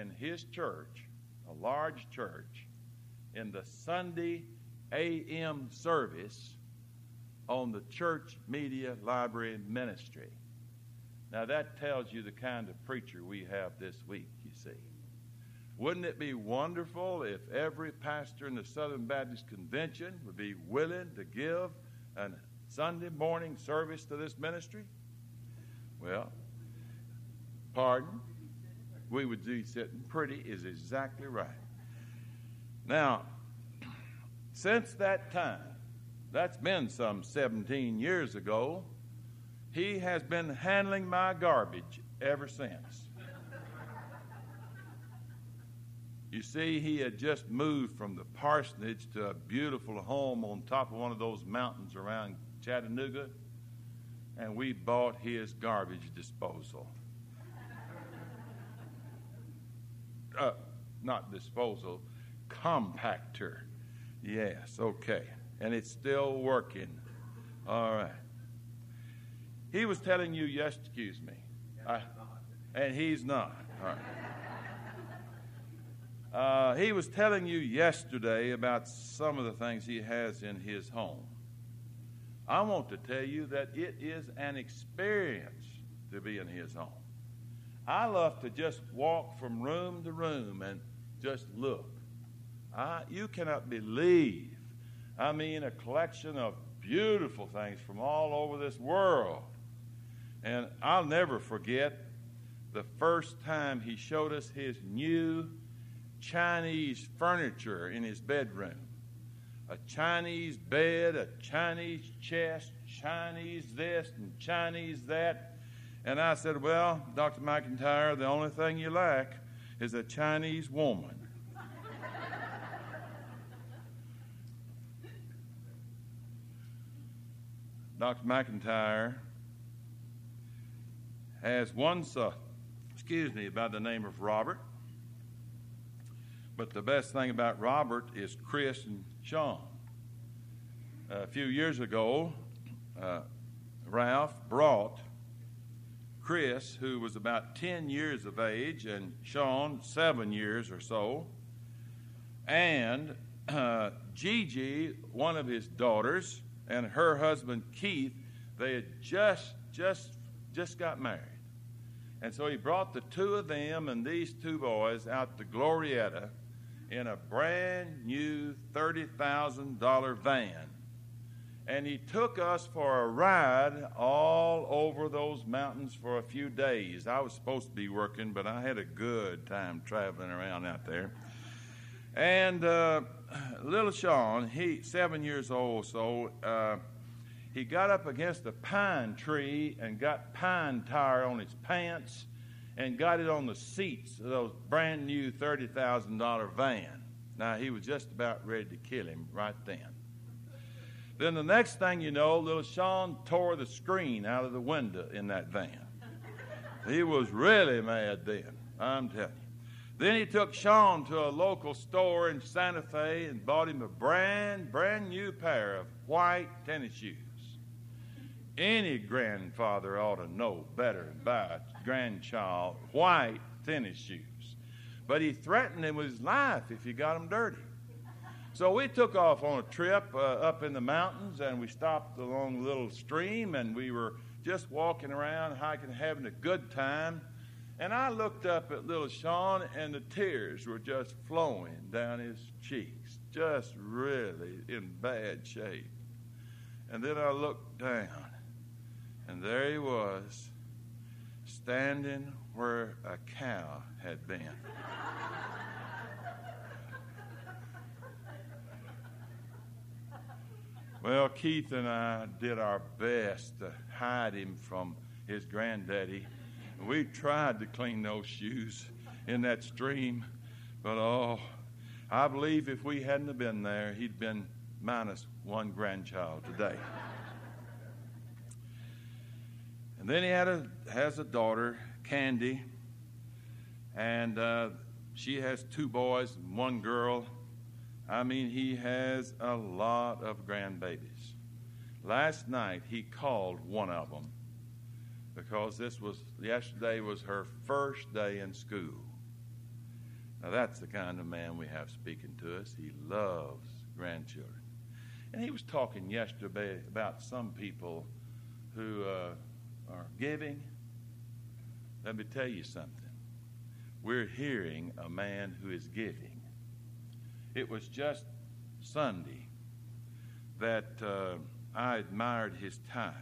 in his church, a large church, in the Sunday AM service on the church media library ministry. Now, that tells you the kind of preacher we have this week, you see. Wouldn't it be wonderful if every pastor in the Southern Baptist Convention would be willing to give a Sunday morning service to this ministry? Well, pardon? We would be sitting pretty, is exactly right. Now, since that time, that's been some 17 years ago, he has been handling my garbage ever since. You see, he had just moved from the parsonage to a beautiful home on top of one of those mountains around Chattanooga, and we bought his garbage disposal. Uh, not disposal, compactor. Yes, okay. And it's still working. All right. He was telling you, yes, excuse me. I, and he's not. All right. Uh, he was telling you yesterday about some of the things he has in his home. I want to tell you that it is an experience to be in his home. I love to just walk from room to room and just look. I, you cannot believe. I mean, a collection of beautiful things from all over this world. And I'll never forget the first time he showed us his new Chinese furniture in his bedroom a Chinese bed, a Chinese chest, Chinese this and Chinese that. And I said, Well, Dr. McIntyre, the only thing you lack is a Chinese woman. Dr. McIntyre has one son, excuse me, by the name of Robert. But the best thing about Robert is Chris and Sean. A few years ago, uh, Ralph brought Chris, who was about 10 years of age, and Sean, seven years or so, and uh, Gigi, one of his daughters, and her husband Keith, they had just, just, just got married. And so he brought the two of them and these two boys out to Glorieta in a brand new $30,000 van. And he took us for a ride all over those mountains for a few days. I was supposed to be working, but I had a good time traveling around out there. And uh, little Sean, he seven years old, so uh, he got up against a pine tree and got pine tar on his pants and got it on the seats of those brand new $30,000 van. Now, he was just about ready to kill him right then. Then the next thing you know, little Sean tore the screen out of the window in that van. He was really mad then, I'm telling you. Then he took Sean to a local store in Santa Fe and bought him a brand, brand new pair of white tennis shoes. Any grandfather ought to know better than buy a grandchild white tennis shoes. But he threatened him with his life if he got them dirty. So we took off on a trip uh, up in the mountains and we stopped along a little stream and we were just walking around, hiking, having a good time. And I looked up at little Sean and the tears were just flowing down his cheeks, just really in bad shape. And then I looked down and there he was, standing where a cow had been. well, Keith and I did our best to hide him from his granddaddy. We tried to clean those shoes in that stream, but oh, I believe if we hadn't have been there, he'd been minus one grandchild today. And then he had a, has a daughter, Candy, and uh, she has two boys and one girl. I mean, he has a lot of grandbabies. Last night he called one of them because this was yesterday was her first day in school. Now, that's the kind of man we have speaking to us. He loves grandchildren. And he was talking yesterday about some people who uh, are giving. Let me tell you something. We're hearing a man who is giving. It was just Sunday that uh, I admired his tie.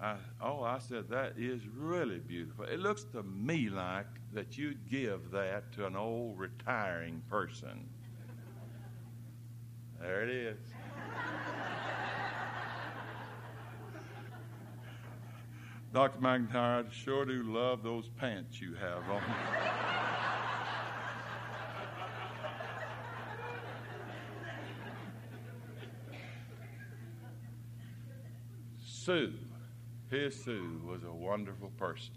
I, oh, I said, that is really beautiful. It looks to me like that you'd give that to an old retiring person. There it is. Dr. McIntyre, I sure do love those pants you have on. Sue, his Sue was a wonderful person.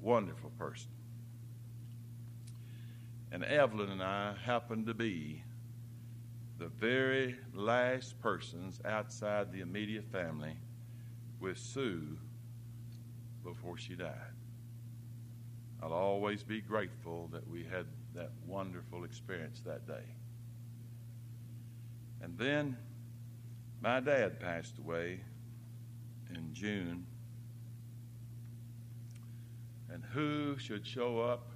Wonderful person. And Evelyn and I happened to be the very last persons outside the immediate family with Sue before she died. I'll always be grateful that we had that wonderful experience that day. And then my dad passed away in June. And who should show up?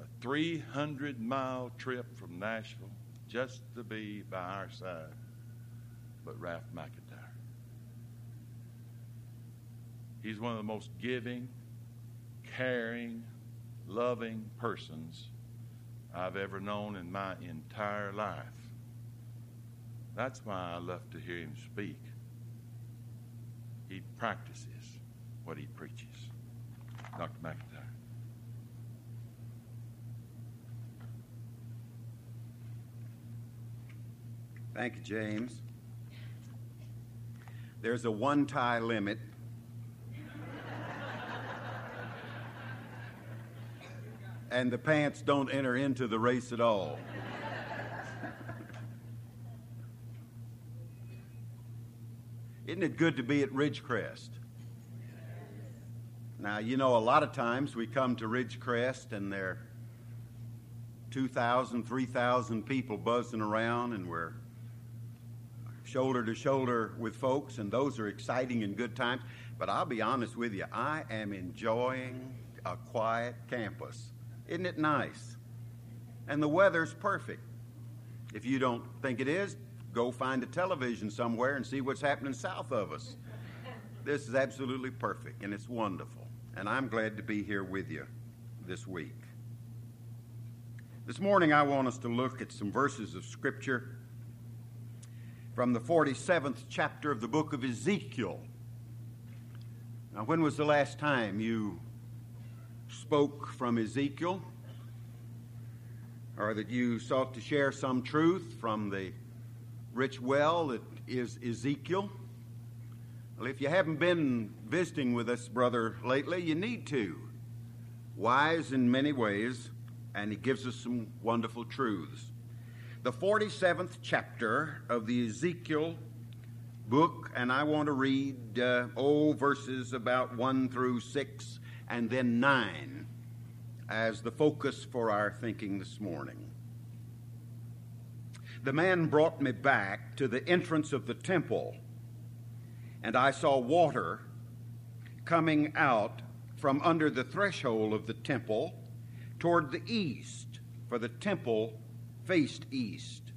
A 300 mile trip from Nashville just to be by our side, but Ralph McIntyre. He's one of the most giving, caring, loving persons I've ever known in my entire life. That's why I love to hear him speak. He practices what he preaches. Dr. McIntyre. Thank you, James. There's a one tie limit and the pants don't enter into the race at all. Isn't it good to be at Ridgecrest? Now, you know, a lot of times we come to Ridgecrest and there are 2,000, 3,000 people buzzing around, and we're shoulder to shoulder with folks, and those are exciting and good times. But I'll be honest with you, I am enjoying a quiet campus. Isn't it nice? And the weather's perfect. If you don't think it is, go find a television somewhere and see what's happening south of us. This is absolutely perfect and it's wonderful. And I'm glad to be here with you this week. This morning, I want us to look at some verses of Scripture from the 47th chapter of the book of Ezekiel. Now, when was the last time you spoke from Ezekiel, or that you sought to share some truth from the rich well that is Ezekiel. Well, if you haven't been visiting with us, brother, lately, you need to. Wise in many ways, and he gives us some wonderful truths. The 47th chapter of the Ezekiel book, and I want to read, uh, oh, verses about 1 through 6 and then 9 as the focus for our thinking this morning. The man brought me back to the entrance of the temple, and I saw water coming out from under the threshold of the temple toward the east, for the temple faced east.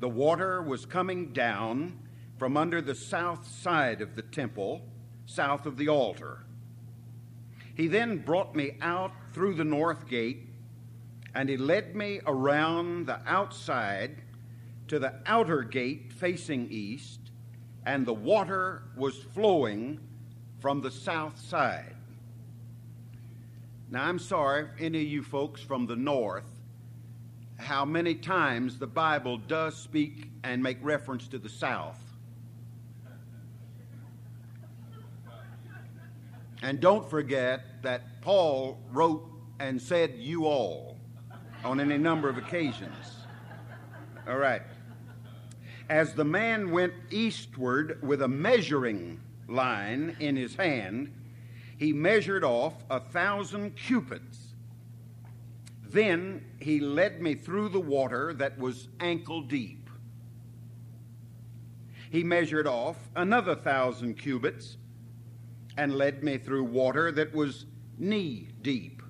The water was coming down from under the south side of the temple, south of the altar. He then brought me out through the north gate, and he led me around the outside to the outer gate facing east, and the water was flowing from the south side. Now, I'm sorry, if any of you folks from the north, how many times the Bible does speak and make reference to the south. And don't forget that Paul wrote and said, You all, on any number of occasions. All right. As the man went eastward with a measuring line in his hand, he measured off a thousand cubits Then he led me through the water that was ankle deep. He measured off another thousand cubits and led me through water that was knee deep.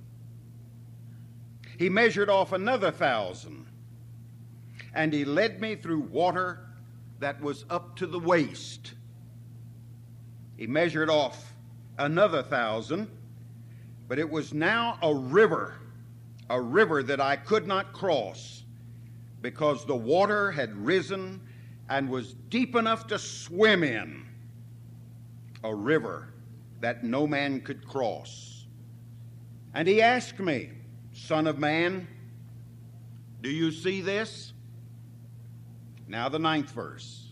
He measured off another thousand, and he led me through water that was up to the waist. He measured off another thousand, but it was now a river, a river that I could not cross because the water had risen and was deep enough to swim in. A river that no man could cross. And he asked me, Son of man, do you see this? Now, the ninth verse.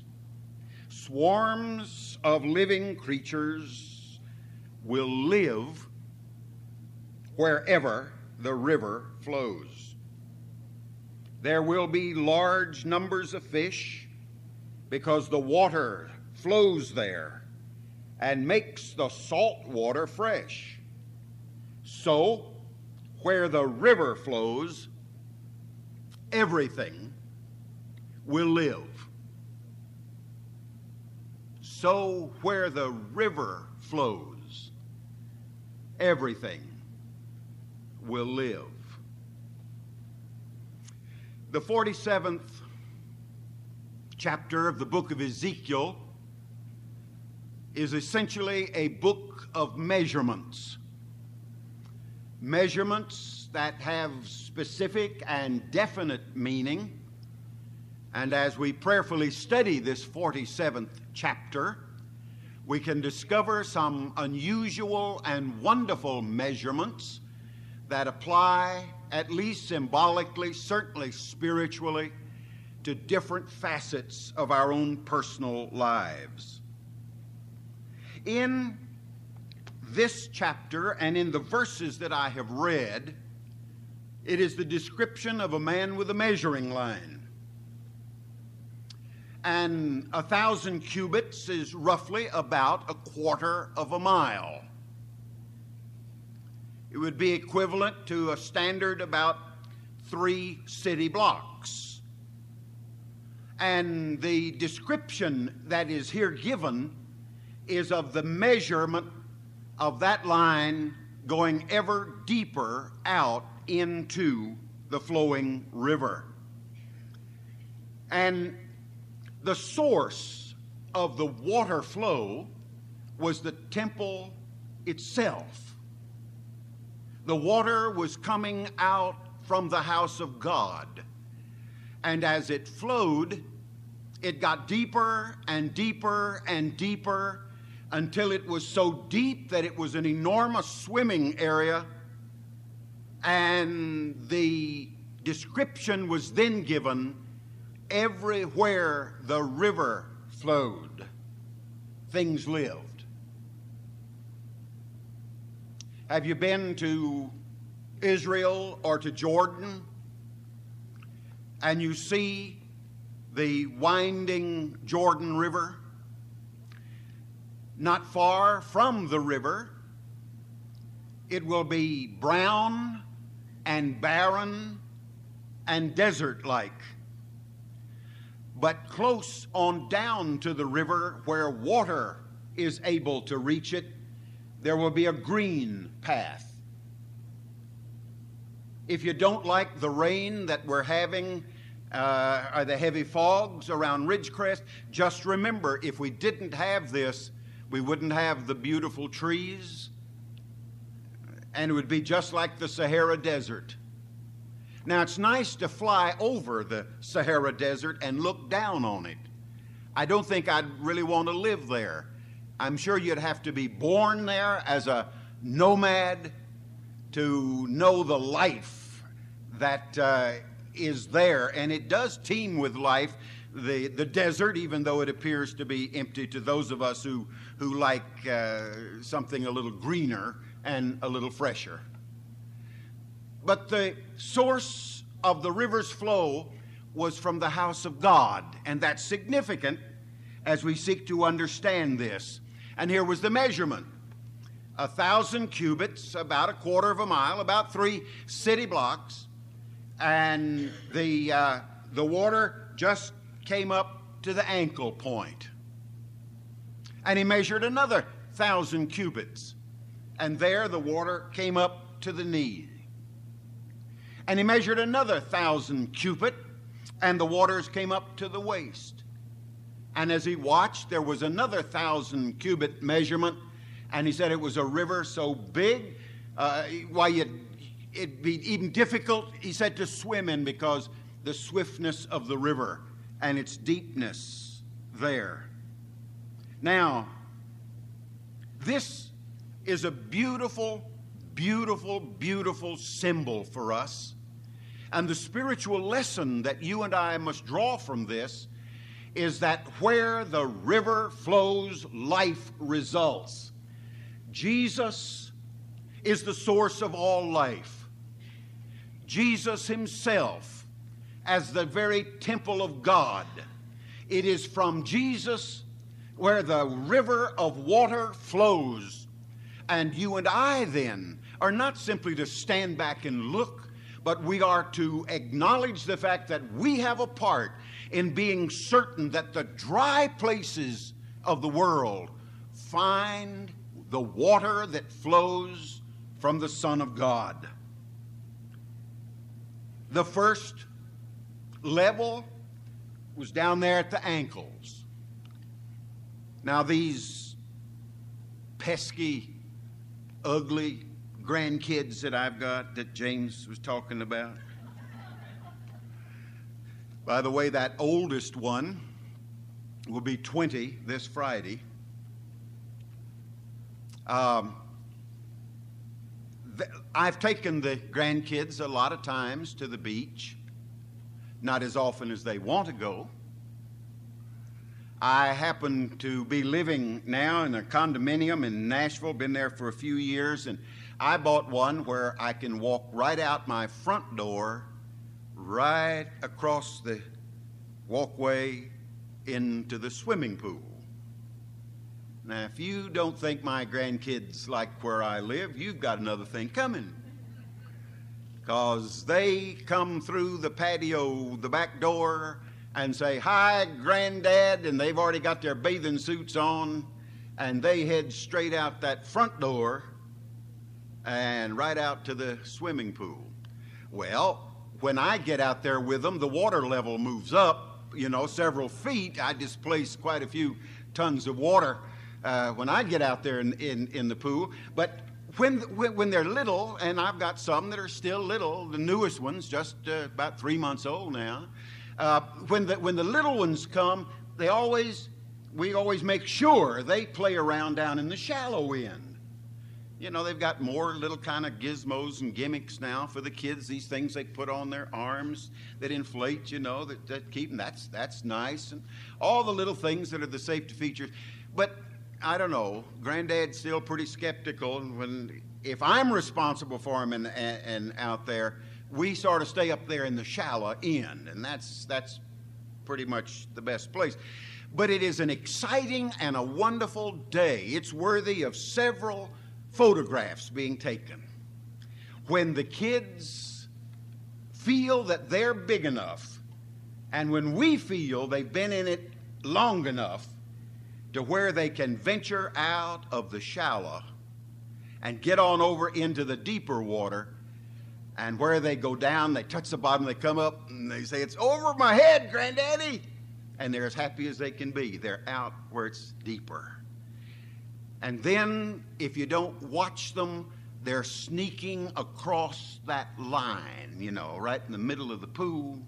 Swarms of living creatures will live wherever the river flows. There will be large numbers of fish because the water flows there and makes the salt water fresh. So, where the river flows, everything will live. So, where the river flows, everything will live. The 47th chapter of the book of Ezekiel is essentially a book of measurements. Measurements that have specific and definite meaning. And as we prayerfully study this 47th chapter, we can discover some unusual and wonderful measurements that apply, at least symbolically, certainly spiritually, to different facets of our own personal lives in this chapter and in the verses that I have read, it is the description of a man with a measuring line. And a thousand cubits is roughly about a quarter of a mile. It would be equivalent to a standard about three city blocks. And the description that is here given is of the measurement of that line going ever deeper out into the flowing river. And the source of the water flow was the temple itself. The water was coming out from the house of God. And as it flowed, it got deeper and deeper and deeper until it was so deep that it was an enormous swimming area. And the description was then given everywhere the river flowed, things lived. Have you been to Israel or to Jordan and you see the winding Jordan River? Not far from the river. It will be brown and barren and desert like. But close on down to the river where water is able to reach it, there will be a green path. If you don't like the rain that we're having, uh, or the heavy fogs around Ridgecrest, just remember if we didn't have this, we wouldn't have the beautiful trees, and it would be just like the Sahara Desert. Now, it's nice to fly over the Sahara Desert and look down on it. I don't think I'd really want to live there. I'm sure you'd have to be born there as a nomad to know the life that uh, is there. And it does teem with life the, the desert, even though it appears to be empty to those of us who, who like uh, something a little greener and a little fresher. But the source of the river's flow was from the house of God, and that's significant as we seek to understand this. And here was the measurement a thousand cubits, about a quarter of a mile, about three city blocks, and the, uh, the water just came up to the ankle point. And he measured another thousand cubits, and there the water came up to the knee. And he measured another thousand cubit, and the waters came up to the waist. And as he watched, there was another thousand cubit measurement, and he said it was a river so big, uh, why you'd, it'd be even difficult, he said, to swim in because the swiftness of the river and its deepness there. Now, this is a beautiful, beautiful, beautiful symbol for us. And the spiritual lesson that you and I must draw from this is that where the river flows, life results. Jesus is the source of all life. Jesus Himself, as the very temple of God, it is from Jesus where the river of water flows. And you and I then are not simply to stand back and look, but we are to acknowledge the fact that we have a part in being certain that the dry places of the world find the water that flows from the Son of God. The first level was down there at the ankles. Now, these pesky, ugly grandkids that I've got that James was talking about. By the way, that oldest one will be 20 this Friday. Um, th- I've taken the grandkids a lot of times to the beach, not as often as they want to go. I happen to be living now in a condominium in Nashville, been there for a few years, and I bought one where I can walk right out my front door, right across the walkway into the swimming pool. Now, if you don't think my grandkids like where I live, you've got another thing coming. Because they come through the patio, the back door, and say, Hi, Granddad, and they've already got their bathing suits on, and they head straight out that front door and right out to the swimming pool. Well, when I get out there with them, the water level moves up, you know, several feet. I displace quite a few tons of water uh, when I get out there in, in, in the pool. But when, when, when, they're little, and I've got some that are still little, the newest ones, just uh, about three months old now, uh, when, the, when the little ones come, they always, we always make sure they play around down in the shallow end. You know, they've got more little kind of gizmos and gimmicks now for the kids. These things they put on their arms that inflate, you know, that, that keep them. That's, that's nice. And all the little things that are the safety features. But I don't know. Granddad's still pretty skeptical. And when, if I'm responsible for him and, and, and out there, we sort of stay up there in the shallow end. And that's, that's pretty much the best place. But it is an exciting and a wonderful day. It's worthy of several photographs being taken. When the kids feel that they're big enough, and when we feel they've been in it long enough to where they can venture out of the shallow and get on over into the deeper water, and where they go down, they touch the bottom, they come up, and they say, It's over my head, Granddaddy! And they're as happy as they can be. They're out where it's deeper. And then, if you don't watch them, they're sneaking across that line, you know, right in the middle of the pool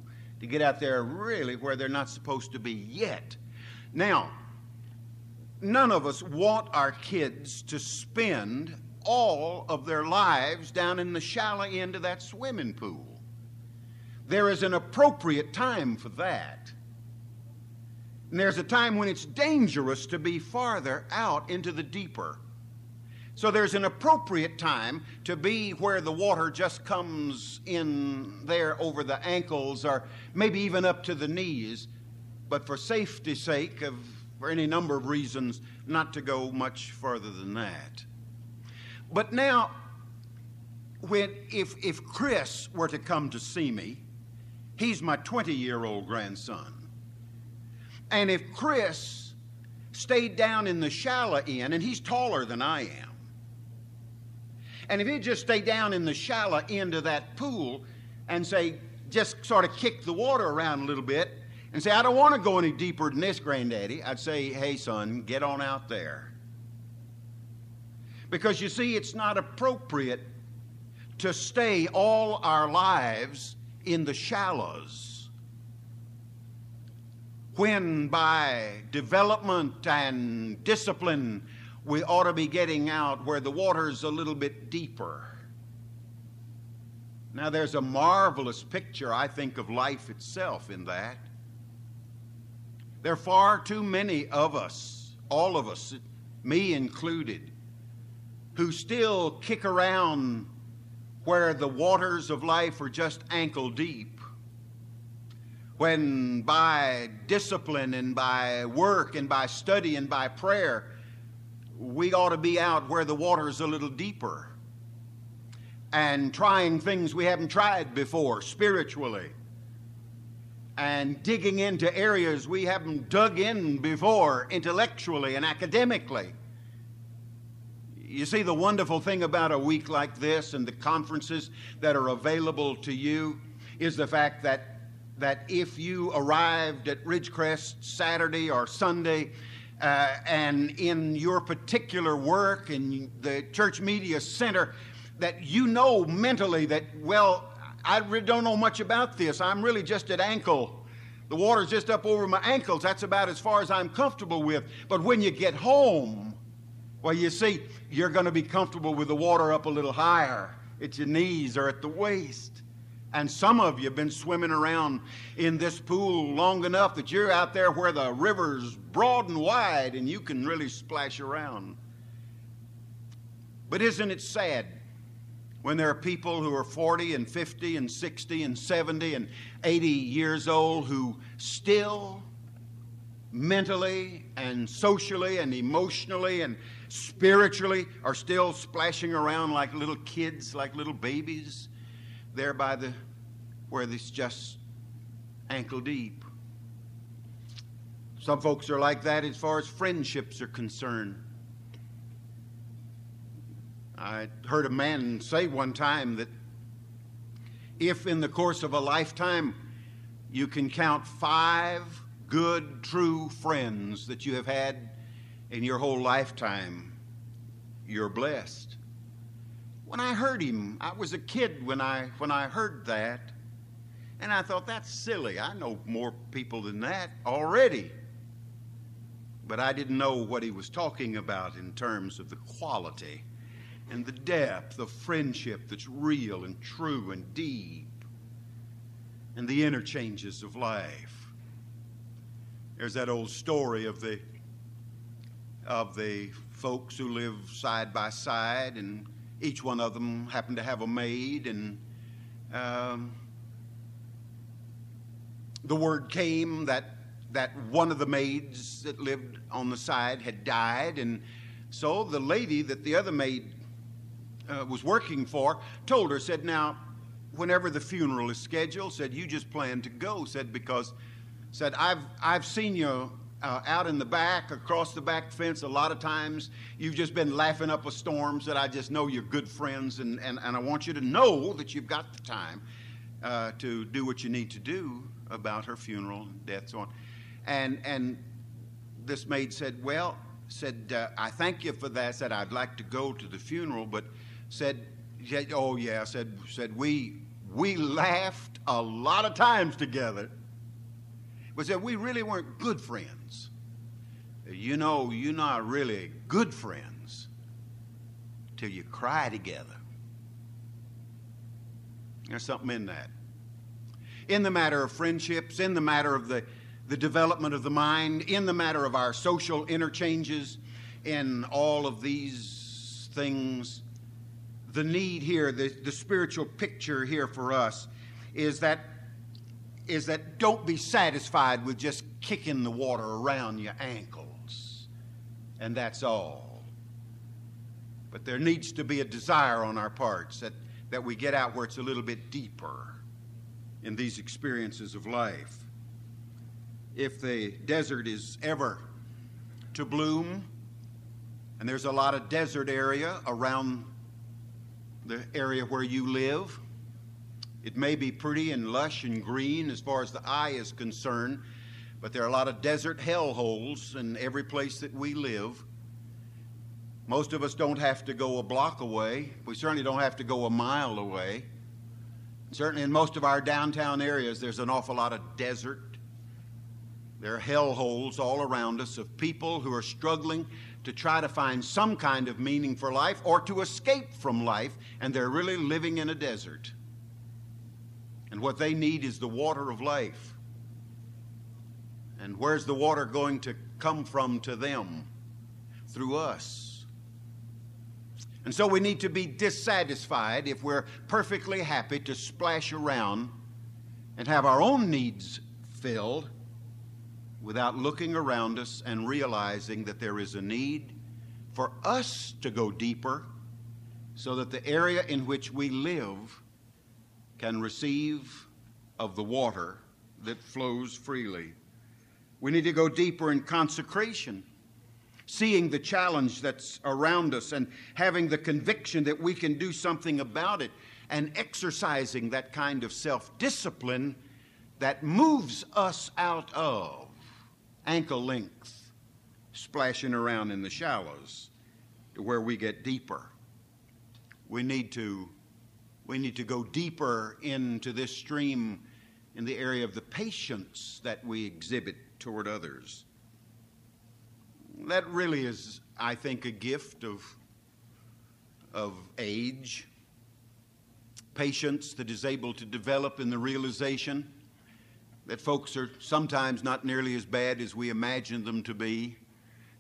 to get out there really where they're not supposed to be yet. Now, none of us want our kids to spend all of their lives down in the shallow end of that swimming pool. There is an appropriate time for that. And there's a time when it's dangerous to be farther out into the deeper. So there's an appropriate time to be where the water just comes in there over the ankles or maybe even up to the knees, but for safety's sake, of, for any number of reasons, not to go much further than that. But now, when if if Chris were to come to see me, he's my 20-year-old grandson. And if Chris stayed down in the shallow end, and he's taller than I am, and if he'd just stay down in the shallow end of that pool and say, just sort of kick the water around a little bit and say, I don't want to go any deeper than this, Granddaddy, I'd say, hey, son, get on out there. Because you see, it's not appropriate to stay all our lives in the shallows. When by development and discipline, we ought to be getting out where the water's a little bit deeper. Now, there's a marvelous picture, I think, of life itself in that. There are far too many of us, all of us, me included, who still kick around where the waters of life are just ankle deep. When by discipline and by work and by study and by prayer, we ought to be out where the water's a little deeper and trying things we haven't tried before spiritually and digging into areas we haven't dug in before intellectually and academically. You see, the wonderful thing about a week like this and the conferences that are available to you is the fact that, that if you arrived at Ridgecrest Saturday or Sunday, uh, and in your particular work in the church media center, that you know mentally that, well, I really don't know much about this. I'm really just at ankle. The water's just up over my ankles. That's about as far as I'm comfortable with. But when you get home, well, you see, you're going to be comfortable with the water up a little higher at your knees or at the waist. And some of you have been swimming around in this pool long enough that you're out there where the river's broad and wide and you can really splash around. But isn't it sad when there are people who are 40 and 50 and 60 and 70 and 80 years old who still mentally and socially and emotionally and spiritually are still splashing around like little kids, like little babies, there by the where it's just ankle deep. Some folks are like that as far as friendships are concerned. I heard a man say one time that if in the course of a lifetime you can count five good, true friends that you have had in your whole lifetime, you're blessed. When I heard him, I was a kid when I, when I heard that, and I thought, that's silly. I know more people than that already. But I didn't know what he was talking about in terms of the quality and the depth of friendship that's real and true and deep, and the interchanges of life. There's that old story of the of the folks who live side by side, and each one of them happened to have a maid, and um, the word came that that one of the maids that lived on the side had died, and so the lady that the other maid uh, was working for told her, said, now, whenever the funeral is scheduled, said, you just plan to go, said, because, said, I've, I've seen you uh, out in the back, across the back fence, a lot of times you've just been laughing up a storm. Said, I just know you're good friends, and, and, and I want you to know that you've got the time uh, to do what you need to do about her funeral and death, so on. And, and this maid said, Well, said, uh, I thank you for that. Said, I'd like to go to the funeral, but said, oh yeah, said, said we, we laughed a lot of times together, but that we really weren't good friends. You know, you're not really good friends till you cry together. There's something in that. In the matter of friendships, in the matter of the, the development of the mind, in the matter of our social interchanges, in all of these things, the need here, the, the spiritual picture here for us is that is that don't be satisfied with just kicking the water around your ankles. And that's all. But there needs to be a desire on our parts that, that we get out where it's a little bit deeper in these experiences of life. If the desert is ever to bloom, and there's a lot of desert area around the area where you live, it may be pretty and lush and green as far as the eye is concerned, but there are a lot of desert hellholes in every place that we live. Most of us don't have to go a block away. We certainly don't have to go a mile away. Certainly, in most of our downtown areas, there's an awful lot of desert. There are hellholes all around us of people who are struggling to try to find some kind of meaning for life or to escape from life, and they're really living in a desert. And what they need is the water of life. And where's the water going to come from to them? Through us. And so we need to be dissatisfied if we're perfectly happy to splash around and have our own needs filled without looking around us and realizing that there is a need for us to go deeper so that the area in which we live can receive of the water that flows freely. We need to go deeper in consecration seeing the challenge that's around us and having the conviction that we can do something about it and exercising that kind of self discipline that moves us out of ankle length, splashing around in the shallows to where we get deeper. We need to, we need to go deeper into this stream in the area of the patience that we exhibit toward others that really is, I think, a gift of, of age, patience that is able to develop in the realization that folks are sometimes not nearly as bad as we imagine them to be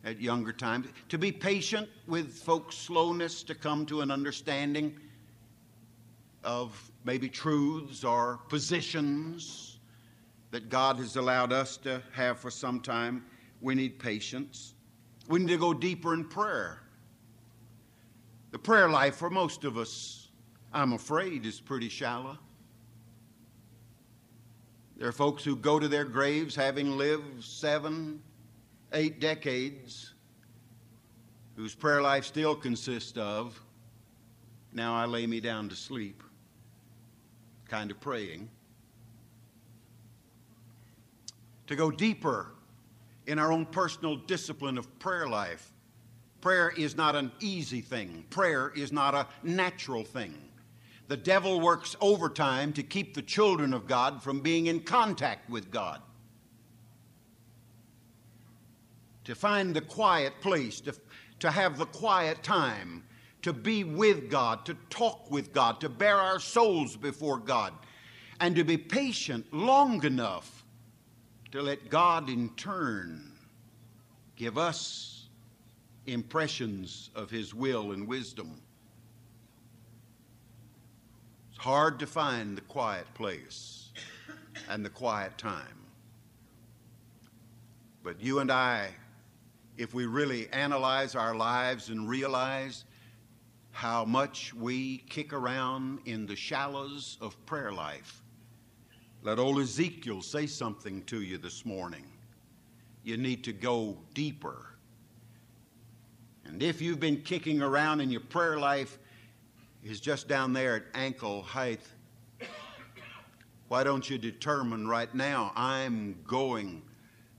at younger times. To be patient with folks' slowness to come to an understanding of maybe truths or positions that God has allowed us to have for some time. We need patience. We need to go deeper in prayer. The prayer life for most of us, I'm afraid, is pretty shallow. There are folks who go to their graves having lived seven, eight decades, whose prayer life still consists of, now I lay me down to sleep, kind of praying. To go deeper in our own personal discipline of prayer life. Prayer is not an easy thing, prayer is not a natural thing. The devil works overtime to keep the children of God from being in contact with God. To find the quiet place, to, to have the quiet time, to be with God, to talk with God, to bare our souls before God, and to be patient long enough to let God in turn give us impressions of His will and wisdom. It's hard to find the quiet place and the quiet time. But you and I, if we really analyze our lives and realize how much we kick around in the shallows of prayer life, let old Ezekiel say something to you this morning. You need to go deeper. And if you've been kicking around and your prayer life is just down there at ankle height, why don't you determine right now, I'm going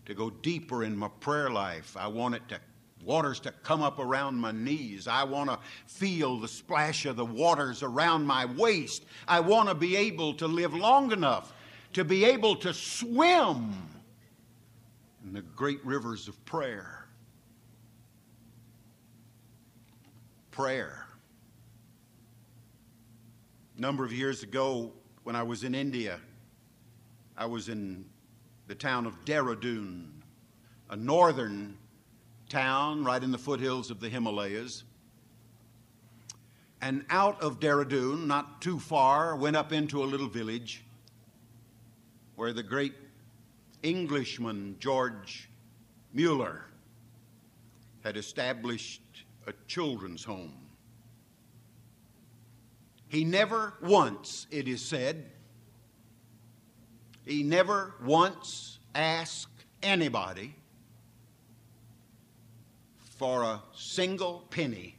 to go deeper in my prayer life? I want it to waters to come up around my knees. I want to feel the splash of the waters around my waist. I want to be able to live long enough to be able to swim in the great rivers of prayer. Prayer. A number of years ago, when I was in India, I was in the town of Dehradun, a northern town right in the foothills of the Himalayas. And out of Dehradun, not too far, went up into a little village where the great Englishman George Mueller had established a children's home. He never once, it is said, he never once asked anybody for a single penny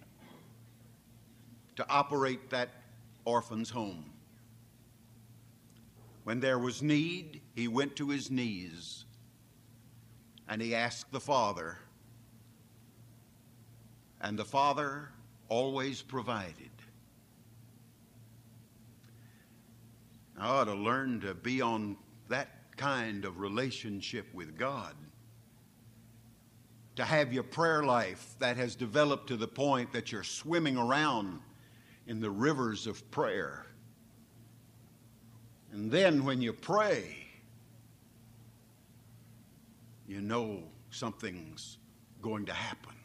to operate that orphan's home. When there was need, he went to his knees and he asked the Father. And the Father always provided. I ought to learn to be on that kind of relationship with God. To have your prayer life that has developed to the point that you're swimming around in the rivers of prayer. And then when you pray, you know something's going to happen.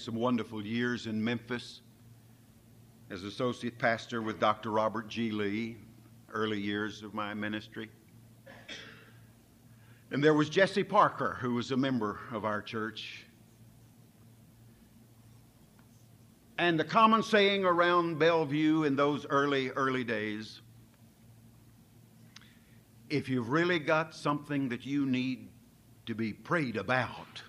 Some wonderful years in Memphis as associate pastor with Dr. Robert G. Lee, early years of my ministry. And there was Jesse Parker, who was a member of our church. And the common saying around Bellevue in those early, early days if you've really got something that you need to be prayed about,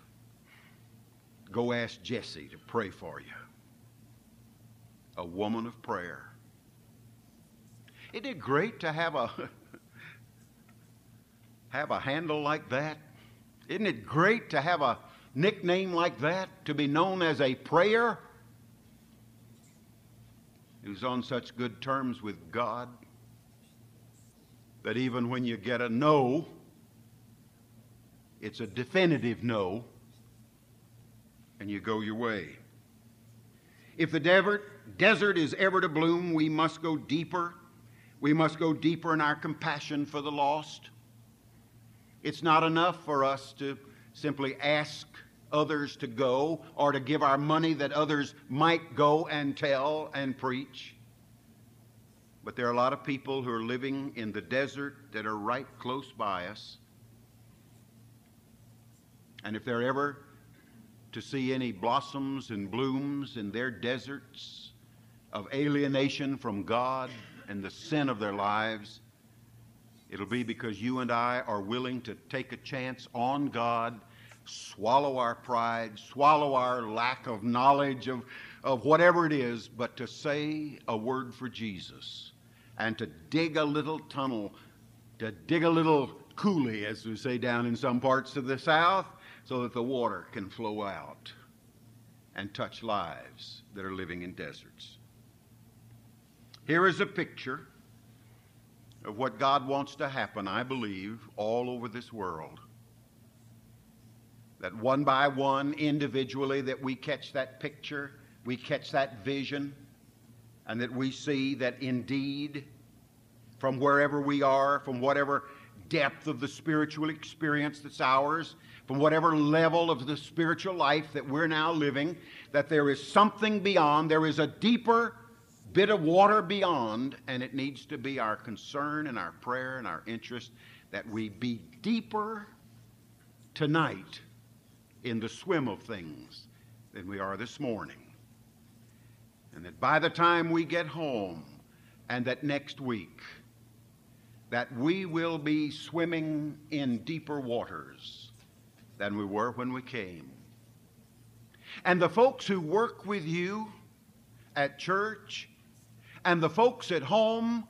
go ask Jesse to pray for you. A woman of prayer. Isn't it great to have a have a handle like that? Isn't it great to have a nickname like that, to be known as a prayer? Who's on such good terms with God that even when you get a no, it's a definitive no and you go your way. If the desert, desert is ever to bloom, we must go deeper. We must go deeper in our compassion for the lost. It's not enough for us to simply ask others to go or to give our money that others might go and tell and preach. But there are a lot of people who are living in the desert that are right close by us. And if they're ever to see any blossoms and blooms in their deserts of alienation from God and the sin of their lives, it'll be because you and I are willing to take a chance on God, swallow our pride, swallow our lack of knowledge of, of whatever it is, but to say a word for Jesus and to dig a little tunnel, to dig a little coulee, as we say down in some parts of the South, so that the water can flow out and touch lives that are living in deserts. Here is a picture of what God wants to happen, I believe, all over this world. That one by one, individually, that we catch that picture, we catch that vision, and that we see that indeed, from wherever we are, from whatever depth of the spiritual experience that's ours, from whatever level of the spiritual life that we're now living, that there is something beyond, there is a deeper bit of water beyond, and it needs to be our concern and our prayer and our interest that we be deeper tonight in the swim of things than we are this morning. And that by the time we get home and that next week, that we will be swimming in deeper waters than we were when we came. And the folks who work with you at church and the folks at home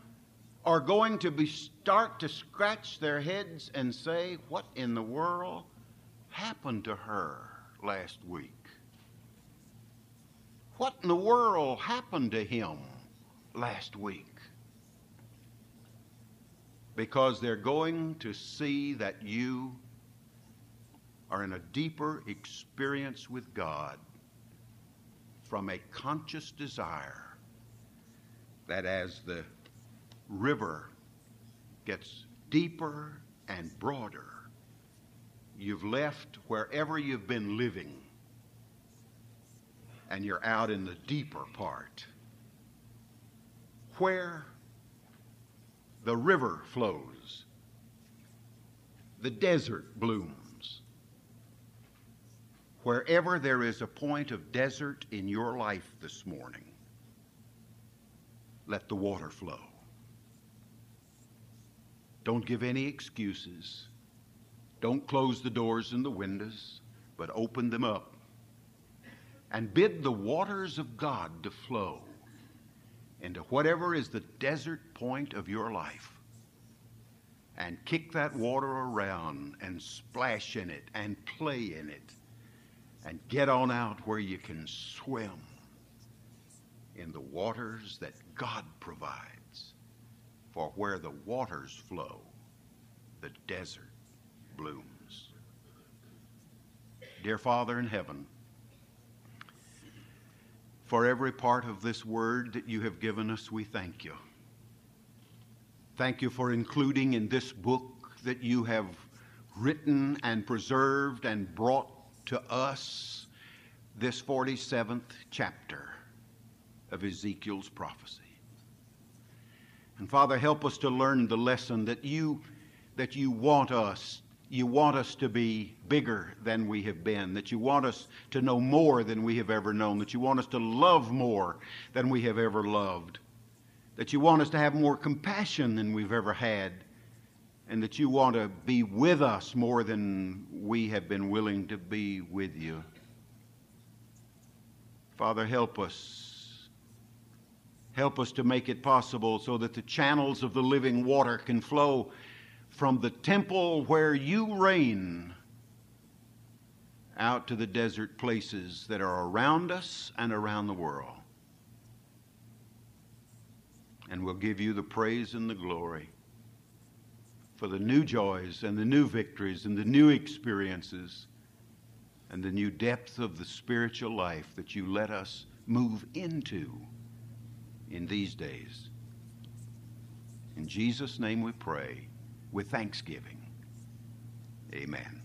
are going to be start to scratch their heads and say, What in the world happened to her last week? What in the world happened to him last week? Because they're going to see that you are in a deeper experience with God from a conscious desire that as the river gets deeper and broader, you've left wherever you've been living and you're out in the deeper part where the river flows, the desert blooms. Wherever there is a point of desert in your life this morning, let the water flow. Don't give any excuses. Don't close the doors and the windows, but open them up and bid the waters of God to flow into whatever is the desert point of your life and kick that water around and splash in it and play in it and get on out where you can swim in the waters that God provides. For where the waters flow, the desert blooms. Dear Father in heaven, for every part of this word that you have given us, we thank you. Thank you for including in this book that you have written and preserved and brought to us this 47th chapter of Ezekiel's prophecy. And Father, help us to learn the lesson that you that you want us you want us to be bigger than we have been, that you want us to know more than we have ever known, that you want us to love more than we have ever loved, that you want us to have more compassion than we've ever had, and that you want to be with us more than we have been willing to be with you. Father, help us. Help us to make it possible so that the channels of the living water can flow from the temple where you reign out to the desert places that are around us and around the world. And we'll give you the praise and the glory for the new joys and the new victories and the new experiences and the new depth of the spiritual life that you let us move into in these days. In Jesus' name we pray with thanksgiving. Amen.